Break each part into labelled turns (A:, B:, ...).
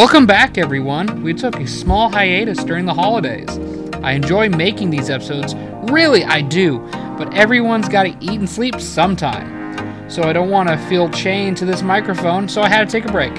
A: Welcome back, everyone. We took a small hiatus during the holidays. I enjoy making these episodes, really, I do, but everyone's got to eat and sleep sometime. So I don't want to feel chained to this microphone, so I had to take a break.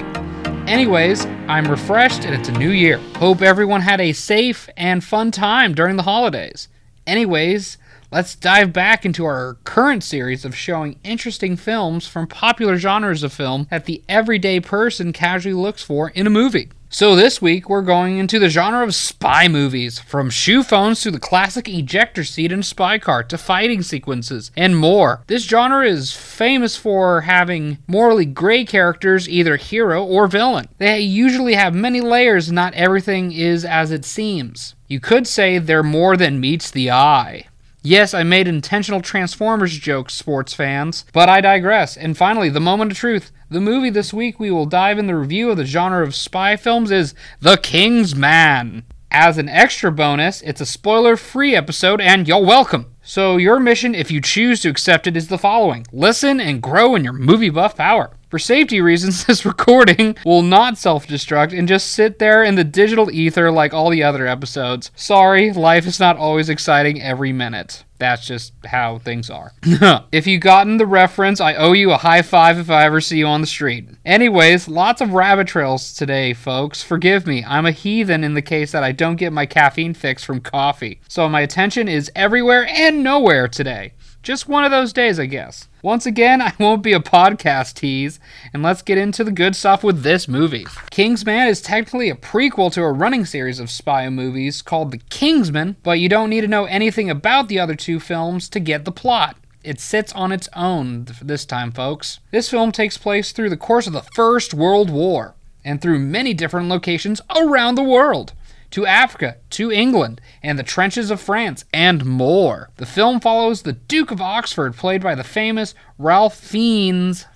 A: Anyways, I'm refreshed and it's a new year. Hope everyone had a safe and fun time during the holidays. Anyways, let's dive back into our current series of showing interesting films from popular genres of film that the everyday person casually looks for in a movie. So this week we're going into the genre of spy movies, from shoe phones to the classic ejector seat in Spy Car to fighting sequences and more. This genre is famous for having morally gray characters, either hero or villain. They usually have many layers, not everything is as it seems. You could say they're more than meets the eye. Yes, I made intentional Transformers jokes, sports fans, but I digress. And finally, the moment of truth. The movie this week we will dive in the review of the genre of spy films is The King's Man. As an extra bonus, it's a spoiler free episode, and you're welcome. So, your mission, if you choose to accept it, is the following listen and grow in your movie buff power. For safety reasons, this recording will not self destruct and just sit there in the digital ether like all the other episodes. Sorry, life is not always exciting every minute. That's just how things are. if you gotten the reference, I owe you a high five if I ever see you on the street. Anyways, lots of rabbit trails today, folks. Forgive me, I'm a heathen in the case that I don't get my caffeine fix from coffee. So my attention is everywhere and nowhere today. Just one of those days, I guess. Once again, I won't be a podcast tease, and let's get into the good stuff with this movie. Kingsman is technically a prequel to a running series of spy movies called The Kingsman, but you don't need to know anything about the other two films to get the plot. It sits on its own this time, folks. This film takes place through the course of the First World War and through many different locations around the world to Africa, to England, and the trenches of France, and more. The film follows the Duke of Oxford, played by the famous Ralph Fiennes.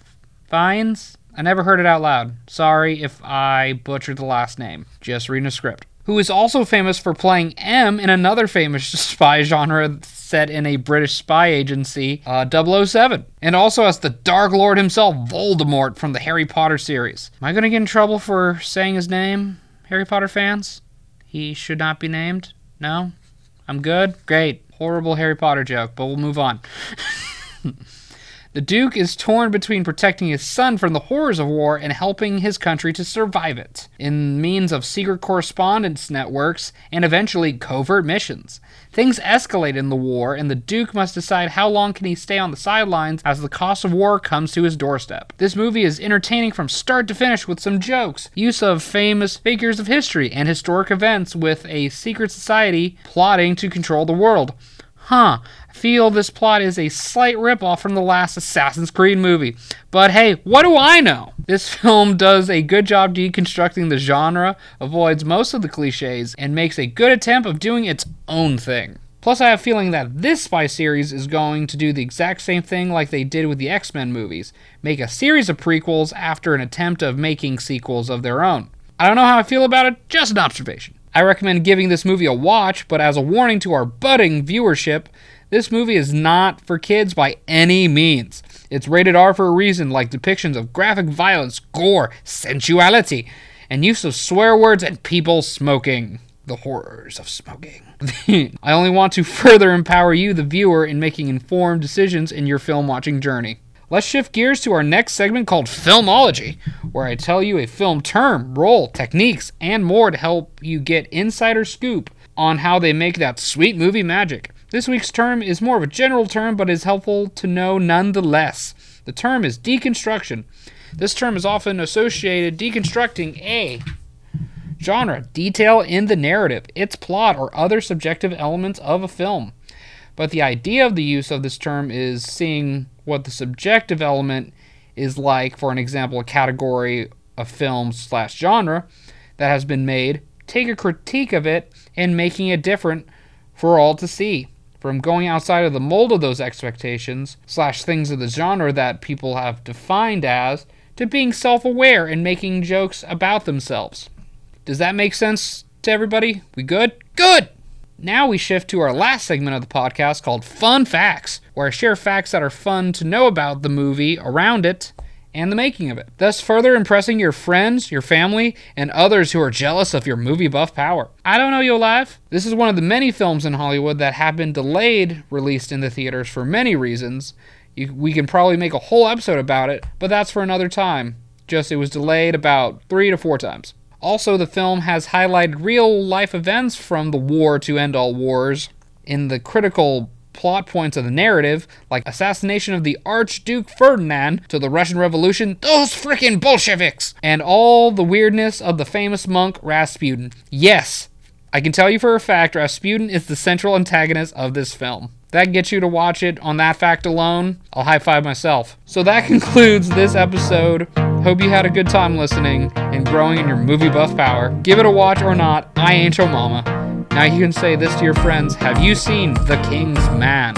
A: Fiennes? I never heard it out loud. Sorry if I butchered the last name. Just reading a script. Who is also famous for playing M in another famous spy genre set in a British spy agency, uh, 007. And also as the Dark Lord himself, Voldemort, from the Harry Potter series. Am I going to get in trouble for saying his name, Harry Potter fans? He should not be named? No? I'm good? Great. Horrible Harry Potter joke, but we'll move on. the Duke is torn between protecting his son from the horrors of war and helping his country to survive it, in means of secret correspondence networks and eventually covert missions. Things escalate in the war, and the Duke must decide how long can he stay on the sidelines as the cost of war comes to his doorstep. This movie is entertaining from start to finish with some jokes, use of famous figures of history, and historic events with a secret society plotting to control the world. Huh, I feel this plot is a slight ripoff from the last Assassin's Creed movie. But hey, what do I know? This film does a good job deconstructing the genre, avoids most of the cliches, and makes a good attempt of doing its own thing. Plus, I have a feeling that this spy series is going to do the exact same thing like they did with the X Men movies make a series of prequels after an attempt of making sequels of their own. I don't know how I feel about it, just an observation. I recommend giving this movie a watch, but as a warning to our budding viewership, this movie is not for kids by any means. It's rated R for a reason, like depictions of graphic violence, gore, sensuality, and use of swear words and people smoking. The horrors of smoking. I only want to further empower you, the viewer, in making informed decisions in your film watching journey. Let's shift gears to our next segment called Filmology, where I tell you a film term, role, techniques, and more to help you get insider scoop on how they make that sweet movie magic. This week's term is more of a general term, but is helpful to know nonetheless. The term is deconstruction. This term is often associated deconstructing a genre, detail in the narrative, its plot, or other subjective elements of a film. But the idea of the use of this term is seeing what the subjective element is like, for an example, a category of film slash genre that has been made, take a critique of it and making it different for all to see. From going outside of the mold of those expectations slash things of the genre that people have defined as, to being self aware and making jokes about themselves. Does that make sense to everybody? We good? Good! Now we shift to our last segment of the podcast called Fun Facts, where I share facts that are fun to know about the movie, around it, and the making of it, thus further impressing your friends, your family, and others who are jealous of your movie buff power. I Don't Know You Alive. This is one of the many films in Hollywood that have been delayed released in the theaters for many reasons. You, we can probably make a whole episode about it, but that's for another time. Just it was delayed about three to four times. Also, the film has highlighted real life events from the war to end all wars in the critical plot points of the narrative, like assassination of the Archduke Ferdinand to the Russian Revolution, those frickin' Bolsheviks, and all the weirdness of the famous monk Rasputin. Yes, I can tell you for a fact Rasputin is the central antagonist of this film. That gets you to watch it on that fact alone. I'll high five myself. So that concludes this episode. Hope you had a good time listening and growing in your movie buff power. Give it a watch or not, I ain't your mama. Now you can say this to your friends Have you seen The King's Man?